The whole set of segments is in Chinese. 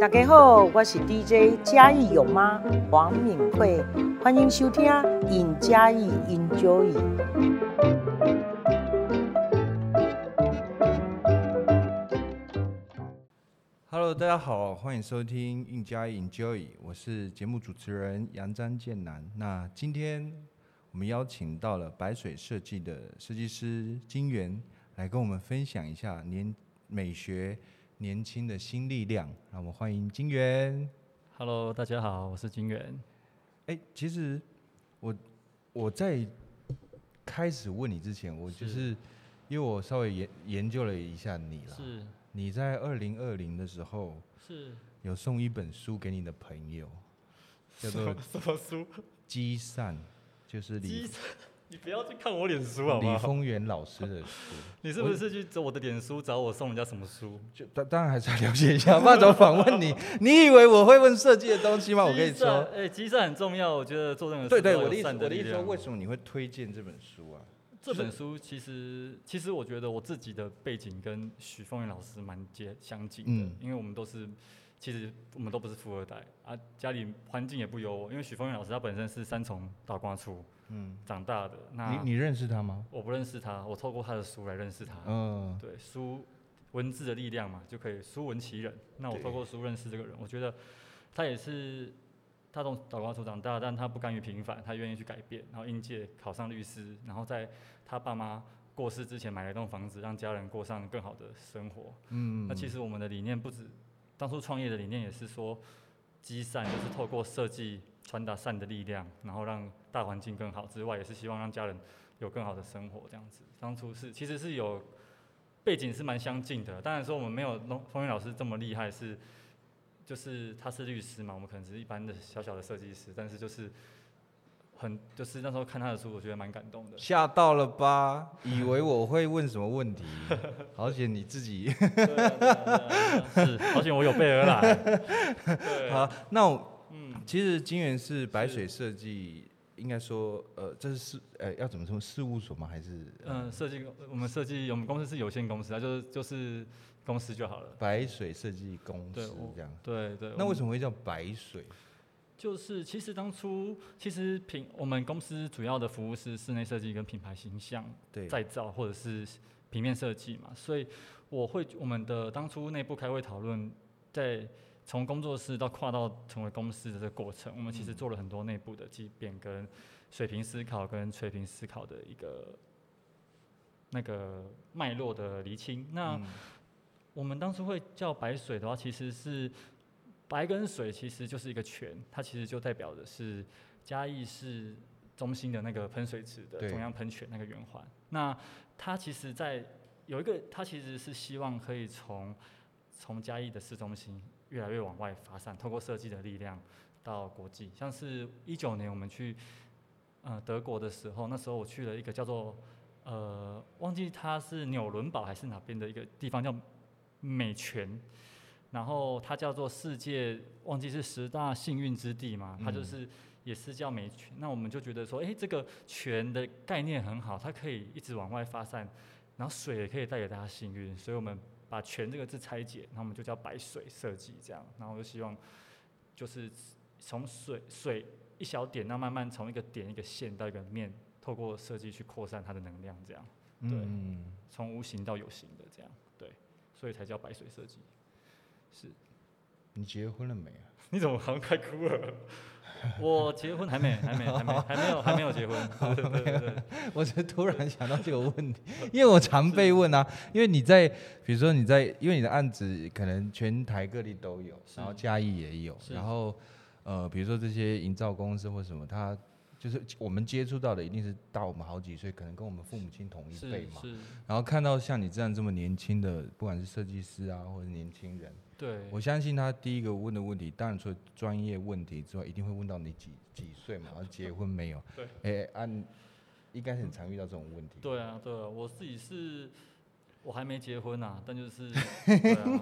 大家好，我是 DJ 嘉义有妈黄敏慧，欢迎收听《in 嘉义 Enjoy》。Hello，大家好，欢迎收听《in 嘉义 Enjoy》，我是节目主持人杨张建南。那今天我们邀请到了白水设计的设计师金源，来跟我们分享一下年美学。年轻的新力量，让我们欢迎金源。Hello，大家好，我是金源。哎，其实我我在开始问你之前，我就是，是因为我稍微研研究了一下你了。是。你在二零二零的时候是有送一本书给你的朋友，叫做《什么书？积善》，就是你。你不要去看我脸书好不好？李丰源老师的书，你是不是去找我的脸书找我送人家什么书？就当当然还是要了解一下，不然怎么访问你？你以为我会问设计的东西吗？我跟你说，哎、欸，积善很重要，我觉得做任何事对对，我的意思，我的意思说，为什么你会推荐这本书啊？这本书其实，其实我觉得我自己的背景跟许丰源老师蛮接相近的，嗯，因为我们都是，其实我们都不是富二代啊，家里环境也不优，因为许丰源老师他本身是三重大光出。嗯，长大的那你你认识他吗？我不认识他，我透过他的书来认识他。嗯，对，书文字的力量嘛，就可以书文其人。那我透过书认识这个人，我觉得他也是他从岛光处长大，但他不甘于平凡，他愿意去改变。然后应届考上律师，然后在他爸妈过世之前买了一栋房子，让家人过上更好的生活。嗯，那其实我们的理念不止，当初创业的理念也是说，积善就是透过设计。传达善的力量，然后让大环境更好之外，也是希望让家人有更好的生活。这样子，当初是其实是有背景是蛮相近的。当然说我们没有龙风云老师这么厉害，是就是他是律师嘛，我们可能只是一般的小小的设计师，但是就是很就是那时候看他的书，我觉得蛮感动的。吓到了吧？以为我会问什么问题？好险你自己是，好险我有备而来。对，好，那我。其实金源是白水设计，应该说，呃，这是事，呃，要怎么说，事务所吗？还是？嗯，设计，我们设计，我们公司是有限公司啊，就是就是公司就好了。白水设计公司这样。对对。那为什么会叫白水？就是其实当初，其实品我们公司主要的服务是室内设计跟品牌形象再造，或者是平面设计嘛，所以我会我们的当初内部开会讨论在。从工作室到跨到成为公司的这个过程，我们其实做了很多内部的激变跟水平思考跟垂平思考的一个那个脉络的厘清。那我们当初会叫白水的话，其实是白跟水其实就是一个泉，它其实就代表的是嘉义市中心的那个喷水池的中央喷泉那个圆环。那它其实在有一个，它其实是希望可以从从嘉义的市中心。越来越往外发散，透过设计的力量到国际。像是一九年我们去呃德国的时候，那时候我去了一个叫做呃忘记它是纽伦堡还是哪边的一个地方叫美泉，然后它叫做世界忘记是十大幸运之地嘛，它就是也是叫美泉。那我们就觉得说，哎、欸，这个泉的概念很好，它可以一直往外发散，然后水也可以带给大家幸运，所以我们。把“泉”这个字拆解，那我们就叫白水设计这样，然后就希望就是从水水一小点，那慢慢从一个点一个线到一个面，透过设计去扩散它的能量这样，对，从、嗯、无形到有形的这样，对，所以才叫白水设计。是，你结婚了没啊？你怎么好像快哭了？我结婚还没，还没，还没，还没有，还没有结婚。对对对，我只是突然想到这个问题，因为我常被问啊，因为你在，比如说你在，因为你的案子可能全台各地都有，然后嘉义也有，然后呃，比如说这些营造公司或什么，他就是我们接触到的一定是大我们好几岁，可能跟我们父母亲同一辈嘛，然后看到像你这样这么年轻的，不管是设计师啊，或者年轻人。对，我相信他第一个问的问题，当然除了专业问题之外，一定会问到你几几岁嘛，然 后结婚没有？对，哎、欸，按应该很常遇到这种问题。对啊，对啊，我自己是，我还没结婚啊，但就是，对啊，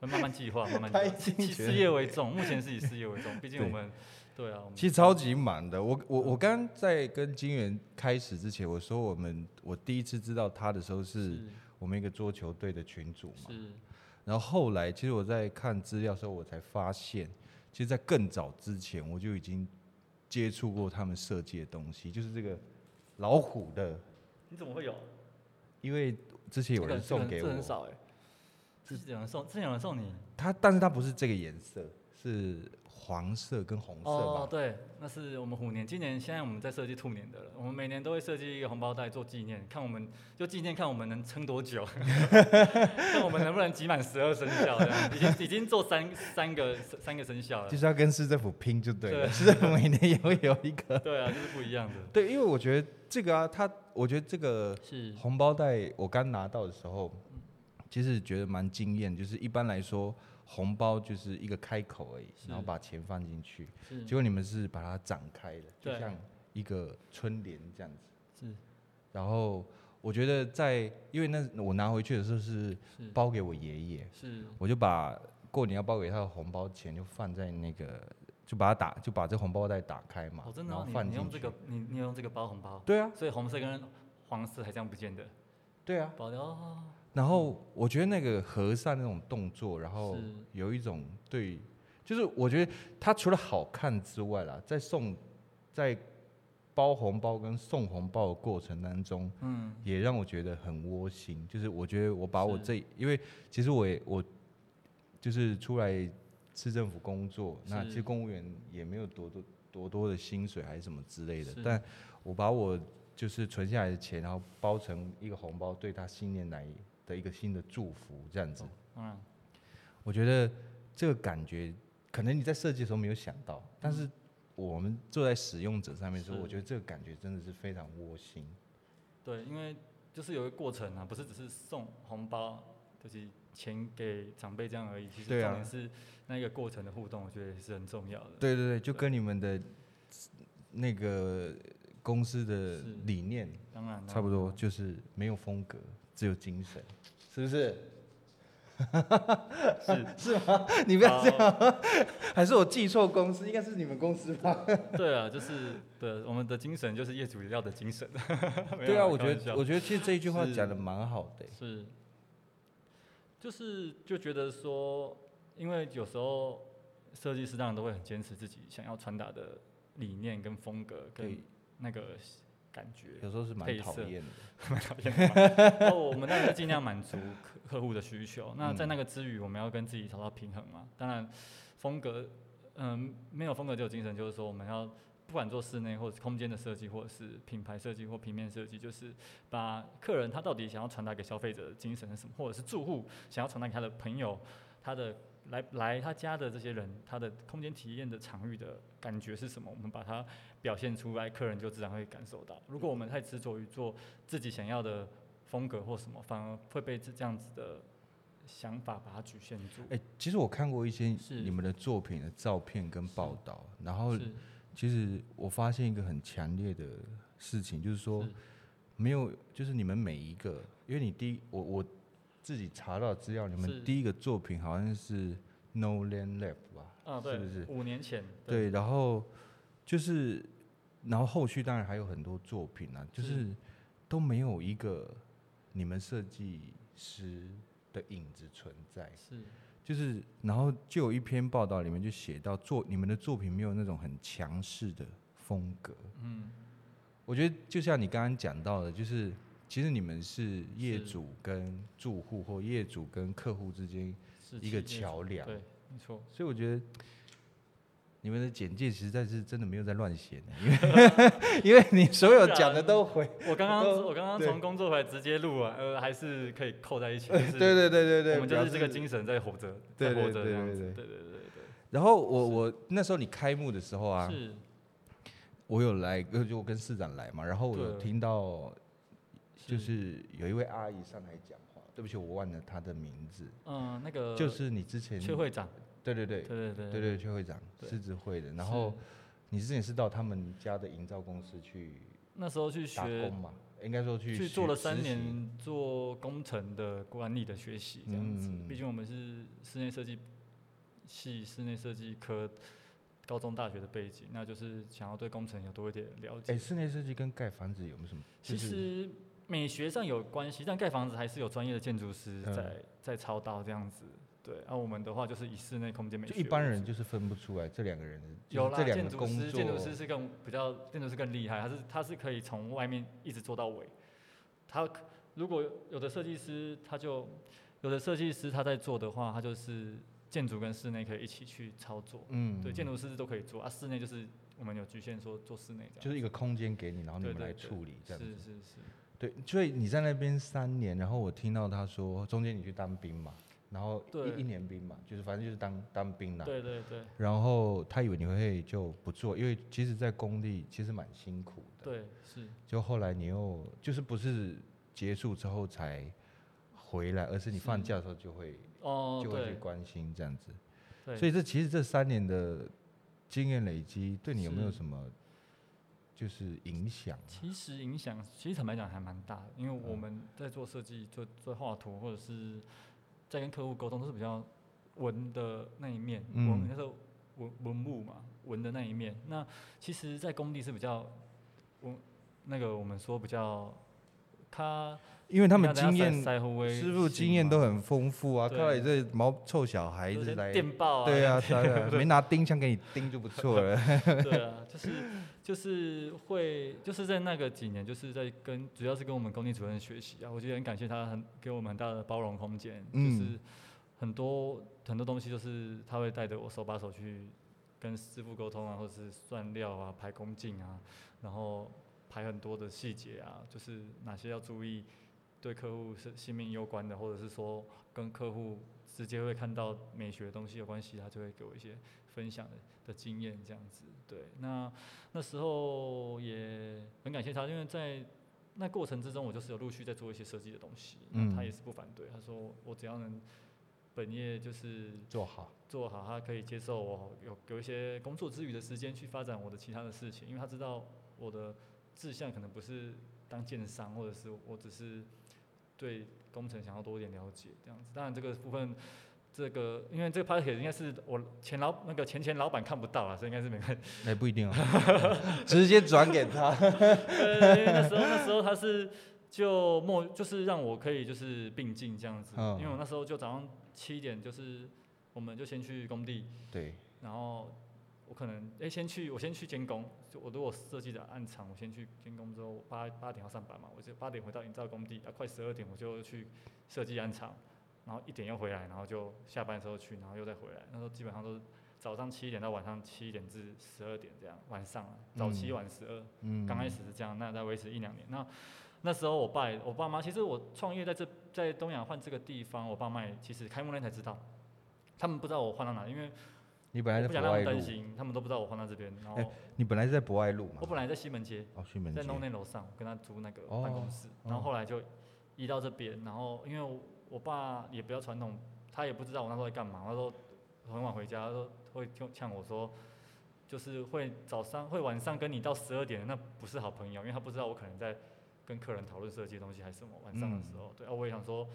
会慢慢计划，慢慢计划，以事业为重，目前是以事业为重，毕竟我们，对啊，其实超级满的。我我我刚在跟金源开始之前，我说我们我第一次知道他的时候，是我们一个桌球队的群主嘛。是然后后来，其实我在看资料的时候，我才发现，其实，在更早之前，我就已经接触过他们设计的东西，就是这个老虎的。你怎么会有？因为之前有人送给我。这很少哎。之前有人送，之前有人送你。他，但是他不是这个颜色，是。黄色跟红色吧。哦，对，那是我们虎年。今年现在我们在设计兔年的了。我们每年都会设计一个红包袋做纪念，看我们就纪念看我们能撑多久，看我们能不能集满十二生肖。已经已经做三三个三个生肖了。就是要跟市政府拼就对了。市政府每年也会有一个。对啊，就是不一样的。对，因为我觉得这个啊，它我觉得这个是红包袋，我刚拿到的时候，其实觉得蛮惊艳，就是一般来说。红包就是一个开口而已，然后把钱放进去，结果你们是把它展开的，就像一个春联这样子。是，然后我觉得在，因为那我拿回去的时候是包给我爷爷，是，我就把过年要包给他的红包钱就放在那个，就把它打，就把这红包袋打开嘛，然后放进去。你用这个，你你用这个包红包？对啊，所以红色跟黄色还这样不见得。对啊，保留。然后我觉得那个和善那种动作，然后有一种对，就是我觉得他除了好看之外啦，在送在包红包跟送红包的过程当中，嗯，也让我觉得很窝心。就是我觉得我把我这，因为其实我也我就是出来市政府工作，那其实公务员也没有多多多多的薪水还是什么之类的，但我把我就是存下来的钱，然后包成一个红包，对他新年来。的一个新的祝福，这样子。嗯，我觉得这个感觉，可能你在设计的时候没有想到，但是我们坐在使用者上面的时候，我觉得这个感觉真的是非常窝心。对，因为就是有一个过程啊，不是只是送红包，就是钱给长辈这样而已。其实重点是那个过程的互动，我觉得也是很重要的。对对对，就跟你们的那个公司的理念，当然差不多，就是没有风格。只有精神，是不是？是 是吗？你不要这样，还是我记错公司？应该是你们公司吧？对啊，就是对，我们的精神就是业主要的精神。对啊，我觉得我觉得其实这一句话讲的蛮好的。是，就是就觉得说，因为有时候设计师当然都会很坚持自己想要传达的理念跟风格跟那个。感觉有时候是蛮讨厌的，蛮讨厌的。我们当然是尽量满足客客户的需求。那在那个之余，我们要跟自己找到平衡嘛。当然，风格，嗯，没有风格就有精神，就是说我们要不管做室内或者空间的设计，或者是品牌设计或平面设计，就是把客人他到底想要传达给消费者的精神是什么，或者是住户想要传达给他的朋友，他的。来来他家的这些人，他的空间体验的场域的感觉是什么？我们把它表现出来，客人就自然会感受到。如果我们太执着于做自己想要的风格或什么，反而会被这这样子的想法把它局限住。哎、欸，其实我看过一些你们的作品的照片跟报道，然后其实我发现一个很强烈的事情，就是说没有，就是你们每一个，因为你第一，我我。自己查到资料，你们第一个作品好像是 No Land Left 吧？啊，对，是不是？五年前。对，对，然后就是，然后后续当然还有很多作品啊，就是都没有一个你们设计师的影子存在。是，就是，然后就有一篇报道里面就写到，作你们的作品没有那种很强势的风格。嗯，我觉得就像你刚刚讲到的，就是。其实你们是业主跟住户或业主跟客户之间一个桥梁，对，没错。所以我觉得你们的简介实在是真的没有在乱写，因为 因为你所有讲的都回。我刚刚我刚刚从工作回来直接录啊，呃，还是可以扣在一起。对对对对对，我们就是这个精神在活着，在活着这样子。对对对对对。然后我我那时候你开幕的时候啊，我有来，就我跟市长来嘛，然后我有听到。就是有一位阿姨上台讲话，对不起，我忘了她的名字。嗯，那个就是你之前邱会长，对对对，对对对对对邱会长，狮子会的。然后你之前是到他们家的营造公司去，那时候去学工嘛，应该说去去做了三年做工程的管理的学习这样子。毕竟我们是室内设计系、室内设计科高中大学的背景，那就是想要对工程有多一点了解。哎，室内设计跟盖房子有没有什么？其实。美学上有关系，但盖房子还是有专业的建筑师在、嗯、在操刀这样子。对，而、啊、我们的话就是以室内空间美学。就一般人就是分不出来这两个人。有啦，建筑师，建筑师是更比较，建筑师更厉害，他是他是可以从外面一直做到尾。他如果有的设计师，他就有的设计师他在做的话，他就是建筑跟室内可以一起去操作。嗯，对，建筑师都可以做啊，室内就是我们有局限说做室内这样。就是一个空间给你，然后你们来处理这样子。是是是。对，所以你在那边三年，然后我听到他说中间你去当兵嘛。然后一一年兵嘛，就是反正就是当当兵啦。对对对。然后他以为你会就不做，因为其实，在工地其实蛮辛苦的。对，是。就后来你又就是不是结束之后才回来，而是你放假的时候就会哦，就会去关心这样子。对。所以这其实这三年的经验累积，对你有没有什么就是影响？其实影响，其实坦白讲还蛮大的，因为我们在做设计、做做画图或者是。在跟客户沟通都是比较文的那一面，文那时候文文物嘛，文的那一面。那其实，在工地是比较文那个我们说比较他，因为他们经验师傅经验都很丰富啊，看到你这毛臭小孩子来电报啊，对啊，没拿钉枪给你钉就不错了。对啊，就是就是会就是在那个几年，就是在跟主要是跟我们工地主任学习啊，我觉得很感谢他，很给我们很大的包容空间，就是很多很多东西就是他会带着我手把手去跟师傅沟通啊，或者是算料啊、排工径啊，然后。排很多的细节啊，就是哪些要注意，对客户是性命攸关的，或者是说跟客户直接会看到美学的东西有关系，他就会给我一些分享的的经验这样子。对，那那时候也很感谢他，因为在那过程之中，我就是有陆续在做一些设计的东西，嗯，他也是不反对，他说我只要能本业就是做好做好，他可以接受我有有一些工作之余的时间去发展我的其他的事情，因为他知道我的。志向可能不是当建商，或者是我只是对工程想要多一点了解这样子。当然这个部分，这个因为这个 package 应该是我前老那个前前老板看不到了，所以应该是没看。哎，不一定哦，直接转给他。对，那时候那时候他是就莫就是让我可以就是并进这样子，哦、因为我那时候就早上七点就是我们就先去工地，对，然后。我可能哎、欸，先去，我先去监工。就我如果设计的暗场，我先去监工之后，八八点要上班嘛，我就八点回到营造工地，啊，快十二点我就去设计暗场，然后一点又回来，然后就下班的时候去，然后又再回来。那时候基本上都是早上七点到晚上七点至十二点这样，晚上早七晚十二，嗯，刚开始是这样，那再维持一两年。那那时候我爸我爸妈，其实我创业在这在东阳换这个地方，我爸妈也其实开幕那才知道，他们不知道我换到哪，因为。你本来在不想让他们担心，他们都不知道我换到这边。然后、欸、你本来是在博爱路嘛？我本来在西门街，哦，西门街，在弄那楼上，跟他租那个办公室。哦、然后后来就移到这边，然后因为我，我爸也比较传统，他也不知道我那时候在干嘛。他说很晚回家，他说会呛我说，就是会早上会晚上跟你到十二点，那不是好朋友，因为他不知道我可能在跟客人讨论设计的东西还是什么。晚上的时候，嗯、对啊，我也想说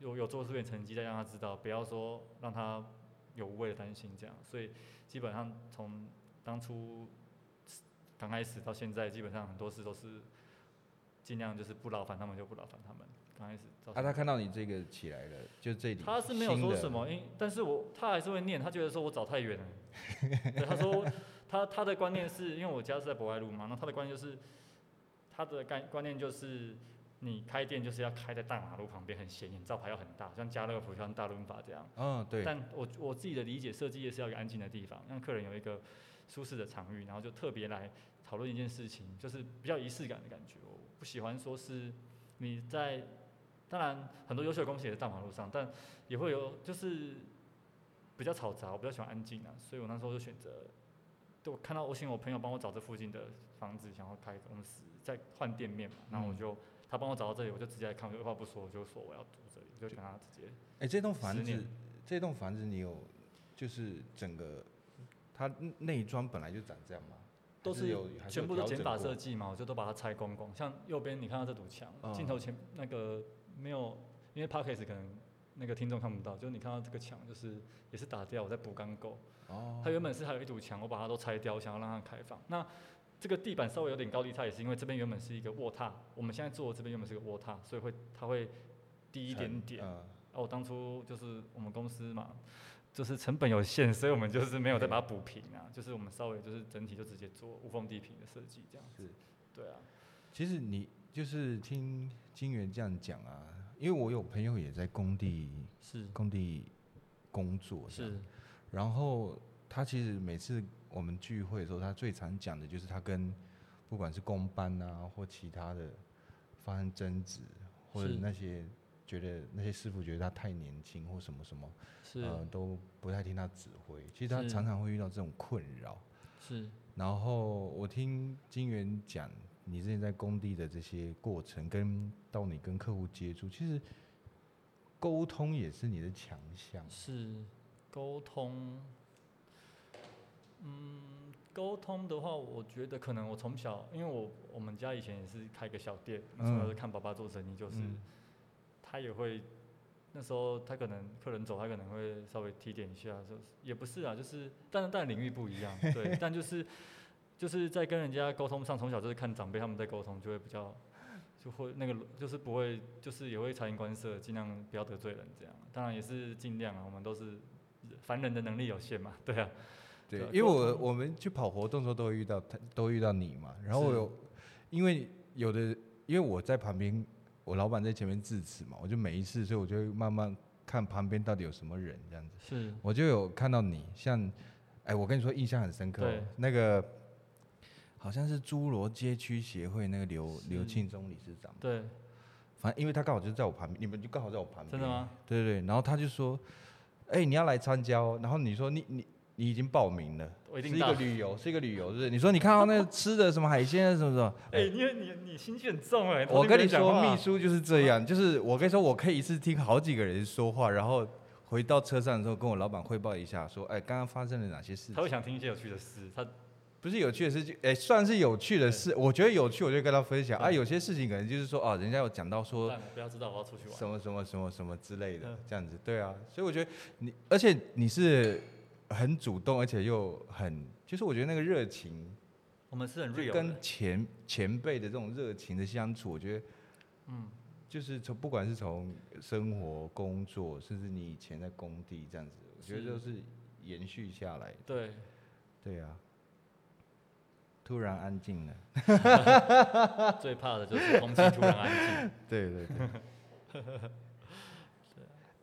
有有做出点成绩，再让他知道，不要说让他。有无谓的担心，这样，所以基本上从当初刚开始到现在，基本上很多事都是尽量就是不劳烦他们就不劳烦他们。刚开始。啊，他看到你这个起来了，就这里。他是没有说什么，因但是我他还是会念，他觉得说我找太远了。对，他说 他他的观念是因为我家是在博爱路嘛，那他的观念就是他的概观念就是。你开店就是要开在大马路旁边，很显眼，招牌要很大，像家乐福、像大润发这样。嗯，对。但我我自己的理解，设计业是要一个安静的地方，让客人有一个舒适的场域，然后就特别来讨论一件事情，就是比较仪式感的感觉。我不喜欢说是你在，当然很多优秀的公司也在大马路上，但也会有就是比较嘈杂，我比较喜欢安静啊，所以我那时候就选择，就看到我请我朋友帮我找这附近的房子，想要开公司，再换店面嘛，然后我就。嗯他帮我找到这里，我就直接来看，我就二话不说，我就说我要住这里，我就跟他直接。哎、欸，这栋房子，年这栋房子你有，就是整个，它内装本来就长这样吗？都是有，全部都减法设计嘛，我就都把它拆光光。像右边你看到这堵墙，镜、嗯、头前那个没有，因为 Podcast 可能那个听众看不到，就是你看到这个墙，就是也是打掉，我在补钢构。哦。它原本是还有一堵墙，我把它都拆掉，我想要让它开放。那这个地板稍微有点高低差，也是因为这边原本是一个卧榻，我们现在做的这边原本是个卧榻，所以会它会低一点点。嗯、啊，我当初就是我们公司嘛，就是成本有限，所以我们就是没有再把它补平啊，就是我们稍微就是整体就直接做无缝地坪的设计这样子。是对啊，其实你就是听金源这样讲啊，因为我有朋友也在工地，是工地工作，是，然后他其实每次。我们聚会的时候，他最常讲的就是他跟不管是工班啊或其他的发生争执，或者那些觉得那些师傅觉得他太年轻或什么什么，是呃都不太听他指挥。其实他常常会遇到这种困扰。是。然后我听金源讲，你之前在工地的这些过程，跟到你跟客户接触，其实沟通也是你的强项。是，沟通。嗯，沟通的话，我觉得可能我从小，因为我我们家以前也是开个小店，从小是看爸爸做生意，就是、嗯、他也会那时候他可能客人走，他可能会稍微提点一下，就是也不是啊，就是但是但领域不一样，对，但就是就是在跟人家沟通上，从小就是看长辈他们在沟通，就会比较就会那个就是不会就是也会察言观色，尽量不要得罪人这样，当然也是尽量啊，我们都是凡人的能力有限嘛，对啊。对，因为我我们去跑活动的时候都会遇到他，都遇到你嘛。然后我有，因为有的，因为我在旁边，我老板在前面致辞嘛，我就每一次，所以我就会慢慢看旁边到底有什么人这样子。是，我就有看到你，像，哎，我跟你说印象很深刻，那个好像是侏罗街区协会那个刘刘庆忠理事长。对，反正因为他刚好就在我旁边，你们就刚好在我旁边。真的吗？对对对，然后他就说，哎，你要来参加哦，然后你说你你。你已经报名了，我一定是一个旅游，是一个旅游，是不是？你说你看到那个吃的什么海鲜啊，什么什么？哎、欸，你你你心机很重哎、欸！我跟你说，秘书就是这样，就是我跟你说，我可以一次听好几个人说话，然后回到车上的时候跟我老板汇报一下，说，哎，刚刚发生了哪些事？他会想听一些有趣的事，他不是有趣的事情，哎，算是有趣的事。我觉得有趣，我就跟他分享。对啊，有些事情可能就是说，啊，人家有讲到说，不要知道我要出去玩，什么什么什么什么之类的，这样子。对啊，所以我觉得你，而且你是。很主动，而且又很，就是我觉得那个热情，我们是很 real 跟前前辈的这种热情的相处，我觉得，嗯，就是从不管是从生活、工作，甚至你以前在工地这样子，我觉得都是延续下来。对，对啊，突然安静了，最怕的就是空气突然安静。对 对对。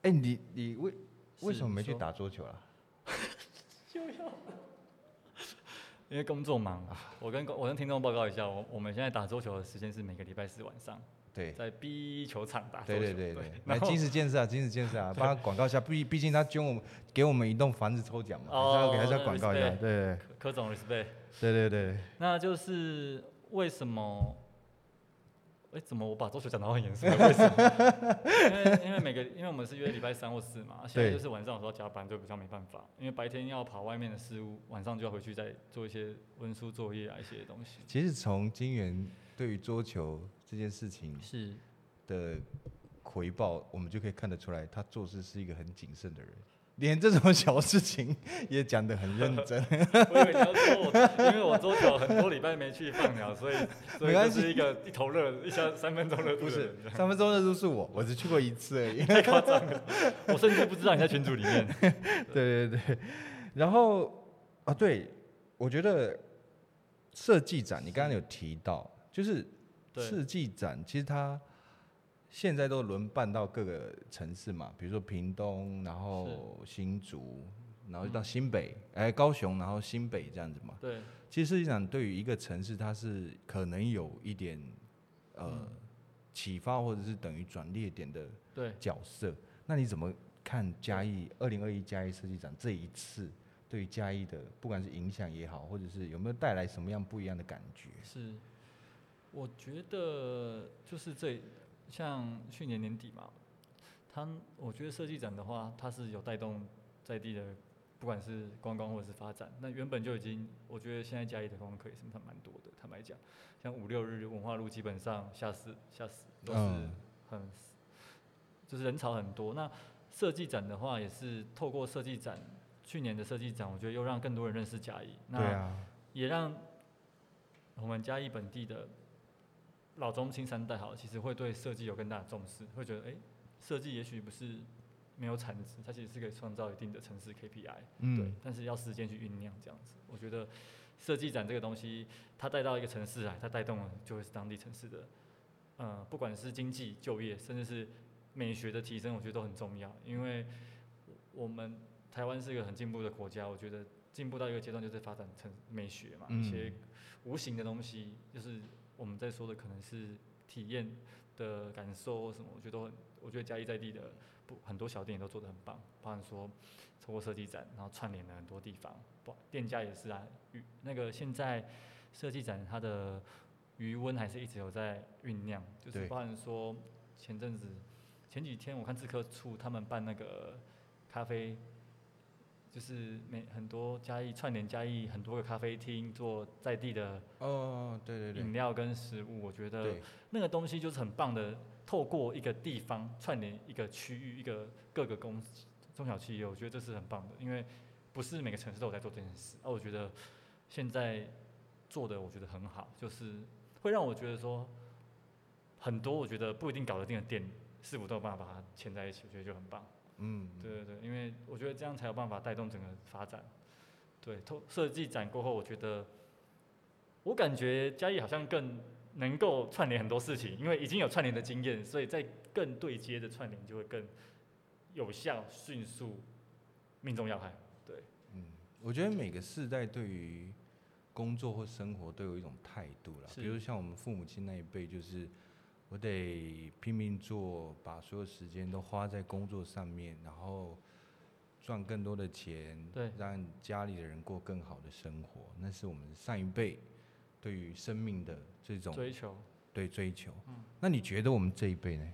哎，你你为为什么没去打桌球啊？就要，因为工作忙。我跟我跟听众报告一下，我我们现在打桌球的时间是每个礼拜四晚上，对，在 B 球场打桌球。对对对对，来金石建设啊，金石建设啊，帮他广告一下。毕毕竟他捐我们给我们一栋房子抽奖嘛，还是要给他广告一下。对，柯总 respect。对对对，那就是为什么？哎，怎么我把桌球讲得很严肃？为什么？因为因为每个，因为我们是约礼拜三或四嘛，现在就是晚上有时候加班，就比较没办法。因为白天要跑外面的事务，晚上就要回去再做一些文书作业啊，一些东西。其实从金源对于桌球这件事情是的回报，我们就可以看得出来，他做事是一个很谨慎的人。连这种小事情也讲得很认真。我以为你要说我，因为我周九很多礼拜没去放鸟，所以所以就是一个一头热，一下三分钟热度。不是，三分钟热度是我，我只去过一次而已。太夸张了，我甚至不知道你在群组里面。对对对，然后啊，对，我觉得设计展，你刚刚有提到，就是设计展，其实它。现在都轮办到各个城市嘛，比如说屏东，然后新竹，然后到新北，哎，高雄，然后新北这样子嘛。对。其实实际上，对于一个城市，它是可能有一点呃启发，或者是等于转捩点的角色。那你怎么看嘉义二零二一嘉义设计展这一次对于嘉义的不管是影响也好，或者是有没有带来什么样不一样的感觉？是，我觉得就是这。像去年年底嘛，他我觉得设计展的话，它是有带动在地的，不管是观光或者是发展。那原本就已经，我觉得现在嘉义的观光客也是蛮多的。坦白讲，像五六日文化路基本上下死下死，都是很，就是人潮很多。那设计展的话，也是透过设计展，去年的设计展，我觉得又让更多人认识嘉义。那也让我们嘉义本地的老中青三代，好，其实会对设计有更大的重视，会觉得，哎，设计也许不是没有产值，它其实是可以创造一定的城市 KPI，嗯，对，但是要时间去酝酿这样子。我觉得设计展这个东西，它带到一个城市来，它带动了就会是当地城市的，呃，不管是经济、就业，甚至是美学的提升，我觉得都很重要。因为我们台湾是一个很进步的国家，我觉得进步到一个阶段就是发展成美学嘛，一些无形的东西，就是我们在说的可能是体验的感受或什么，我觉得都很，我觉得嘉义在地的不很多小店也都做得很棒，包含说透过设计展，然后串联了很多地方，不店家也是啊，那个现在设计展它的余温还是一直有在酝酿，就是包含说前阵子。前几天我看自科处他们办那个咖啡，就是每很多嘉义串联嘉义很多个咖啡厅做在地的哦，对对对，饮料跟食物，我觉得那个东西就是很棒的。透过一个地方串联一个区域，一个各个公中小企业，我觉得这是很棒的，因为不是每个城市都有在做这件事。而我觉得现在做的我觉得很好，就是会让我觉得说很多我觉得不一定搞得定的店。是否都有办法把它牵在一起？我觉得就很棒。嗯，对对对，因为我觉得这样才有办法带动整个发展。对，透设计展过后，我觉得我感觉嘉义好像更能够串联很多事情，因为已经有串联的经验，所以在更对接的串联就会更有效、迅速、命中要害。对，嗯，我觉得每个世代对于工作或生活都有一种态度了，比如像我们父母亲那一辈就是。我得拼命做，把所有时间都花在工作上面，然后赚更多的钱，对，让家里的人过更好的生活。那是我们上一辈对于生命的这种追求，对追求。嗯，那你觉得我们这一辈呢？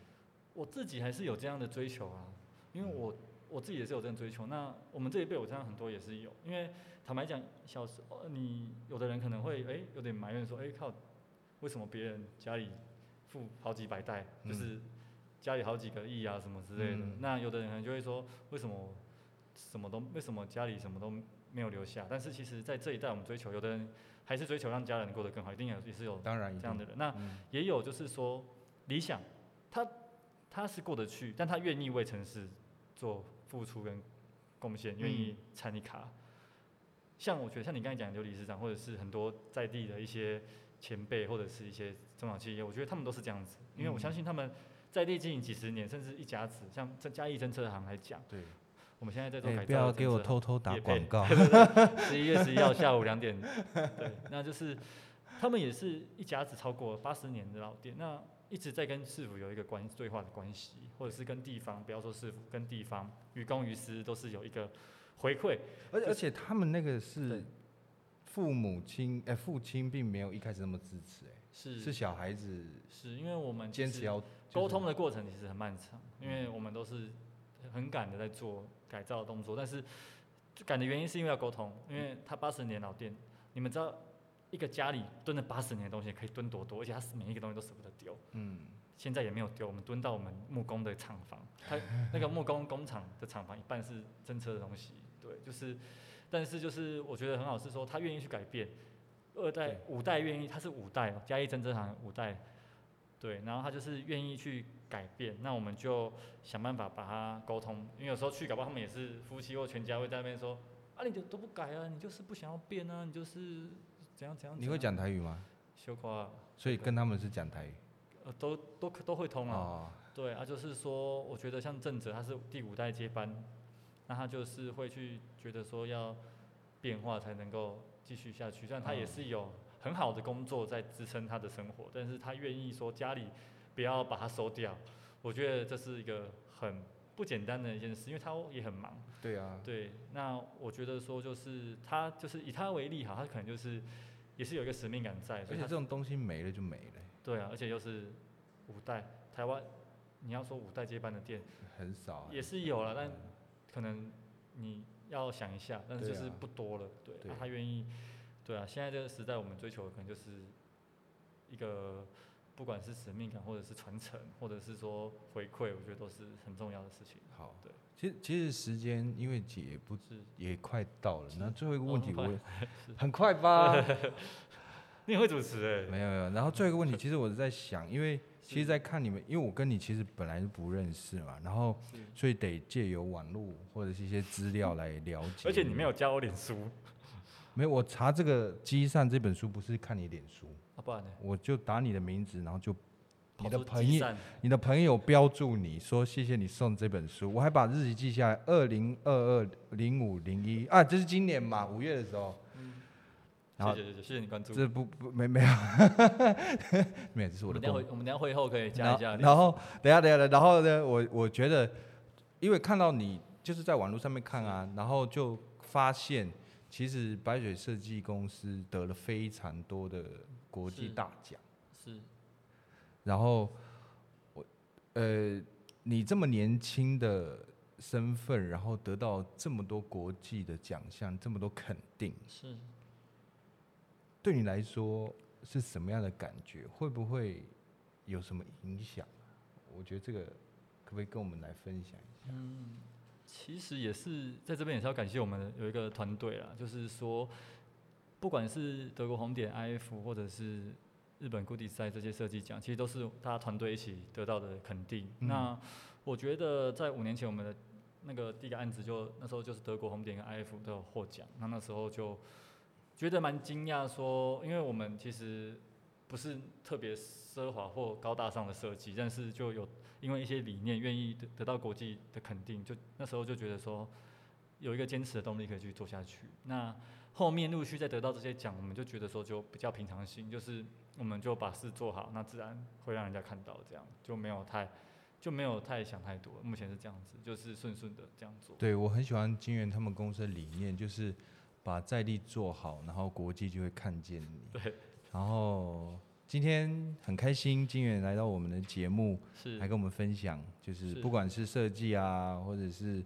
我自己还是有这样的追求啊，因为我我自己也是有这样追求。那我们这一辈，我这样很多也是有，因为坦白讲，小时候你有的人可能会哎、欸、有点埋怨说，哎、欸、靠，为什么别人家里？富好几百代，就是家里好几个亿啊，什么之类的。嗯、那有的人可能就会说，为什么什么都为什么家里什么都没有留下？但是其实，在这一代，我们追求，有的人还是追求让家人过得更好，一定有也是有当然这样的人。那也有就是说，理想他他是过得去，但他愿意为城市做付出跟贡献，愿意参与卡。像我觉得，像你刚才讲的刘理事长，或者是很多在地的一些。前辈或者是一些中小企业，我觉得他们都是这样子，因为我相信他们在地经营几十年，甚至一家子，像这嘉义真车行来讲，对，我们现在在做改造，不要给我偷偷打广告。十一月十一号下午两点，对，那就是他们也是一家子超过八十年的老店，那一直在跟市府有一个关对话的关系，或者是跟地方，不要说市府，跟地方于公于私都是有一个回馈，而而且他们那个是。父母亲哎、欸，父亲并没有一开始那么支持哎，是。是小孩子，是因为我们坚持要沟通的过程其实很漫长，因为我们都是很赶的在做改造的动作，但是赶的原因是因为要沟通，因为他八十年老店，你们知道一个家里蹲了八十年的东西可以蹲多多，而且他是每一个东西都舍不得丢，嗯，现在也没有丢，我们蹲到我们木工的厂房，他 那个木工工厂的厂房一半是真车的东西，对，就是。但是就是我觉得很好，是说他愿意去改变，二代五代愿意，他是五代嘉义真正行五代，对，然后他就是愿意去改变，那我们就想办法把他沟通，因为有时候去搞不好他们也是夫妻或全家会在那边说，啊你就都不改啊，你就是不想要变啊，你就是怎样怎样。你会讲台语吗？羞夸。所以跟他们是讲台语。呃，都都都会通啊。哦、对啊，就是说，我觉得像正哲他是第五代接班。那他就是会去觉得说要变化才能够继续下去，虽然他也是有很好的工作在支撑他的生活，但是他愿意说家里不要把他收掉，我觉得这是一个很不简单的一件事，因为他也很忙。对啊。对，那我觉得说就是他就是以他为例哈，他可能就是也是有一个使命感在。而且这种东西没了就没了。对啊，而且又是五代台湾，你要说五代接班的店很少，也是有了，但。可能你要想一下，但是就是不多了，对，对，对啊，他愿意，对啊，现在这个时代我们追求的可能就是一个，不管是使命感，或者是传承，或者是说回馈，我觉得都是很重要的事情。好，对，其实其实时间因为也不是也快到了，那最后一个问题我也，很快吧？你也会主持哎？没有没有。然后最后一个问题，其实我是在想，因为其实，在看你们，因为我跟你其实本来就不认识嘛，然后所以得借由网络或者是一些资料来了解。而且你没有加我脸书。没有，我查这个《机善》这本书不是看你脸书，啊，不然呢？我就打你的名字，然后就你的朋友，你的朋友标注你说谢谢你送这本书，我还把日期记下来，二零二二零五零一啊，这是今年嘛，五月的时候。嗯。谢谢谢谢你关注。这不不没没有，没有，这是我的。我们等下会我们等下会后可以加一下。然后等下等下，然后呢，我我觉得，因为看到你就是在网络上面看啊，然后就发现。其实白水设计公司得了非常多的国际大奖，是。然后我，呃，你这么年轻的身份，然后得到这么多国际的奖项，这么多肯定，是。对你来说是什么样的感觉？会不会有什么影响？我觉得这个可不可以跟我们来分享一下？嗯。其实也是在这边也是要感谢我们有一个团队啦，就是说，不管是德国红点 IF 或者是日本 Good Design 这些设计奖，其实都是大家团队一起得到的肯定。嗯、那我觉得在五年前我们的那个第一个案子就那时候就是德国红点跟 IF 都有获奖，那那时候就觉得蛮惊讶，说因为我们其实不是特别奢华或高大上的设计，但是就有。因为一些理念，愿意得得到国际的肯定，就那时候就觉得说，有一个坚持的动力可以去做下去。那后面陆续再得到这些奖，我们就觉得说就比较平常心，就是我们就把事做好，那自然会让人家看到，这样就没有太就没有太想太多。目前是这样子，就是顺顺的这样做。对，我很喜欢金源他们公司的理念，就是把在地做好，然后国际就会看见你。对，然后。今天很开心，金源来到我们的节目，是来跟我们分享，就是不管是设计啊，或者是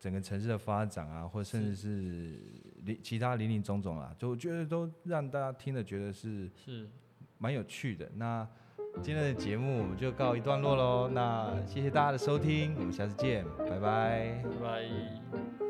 整个城市的发展啊，或甚至是其他林林总总啊，就我觉得都让大家听了觉得是是蛮有趣的。那今天的节目我们就告一段落喽，那谢谢大家的收听，我们下次见，拜拜，拜拜。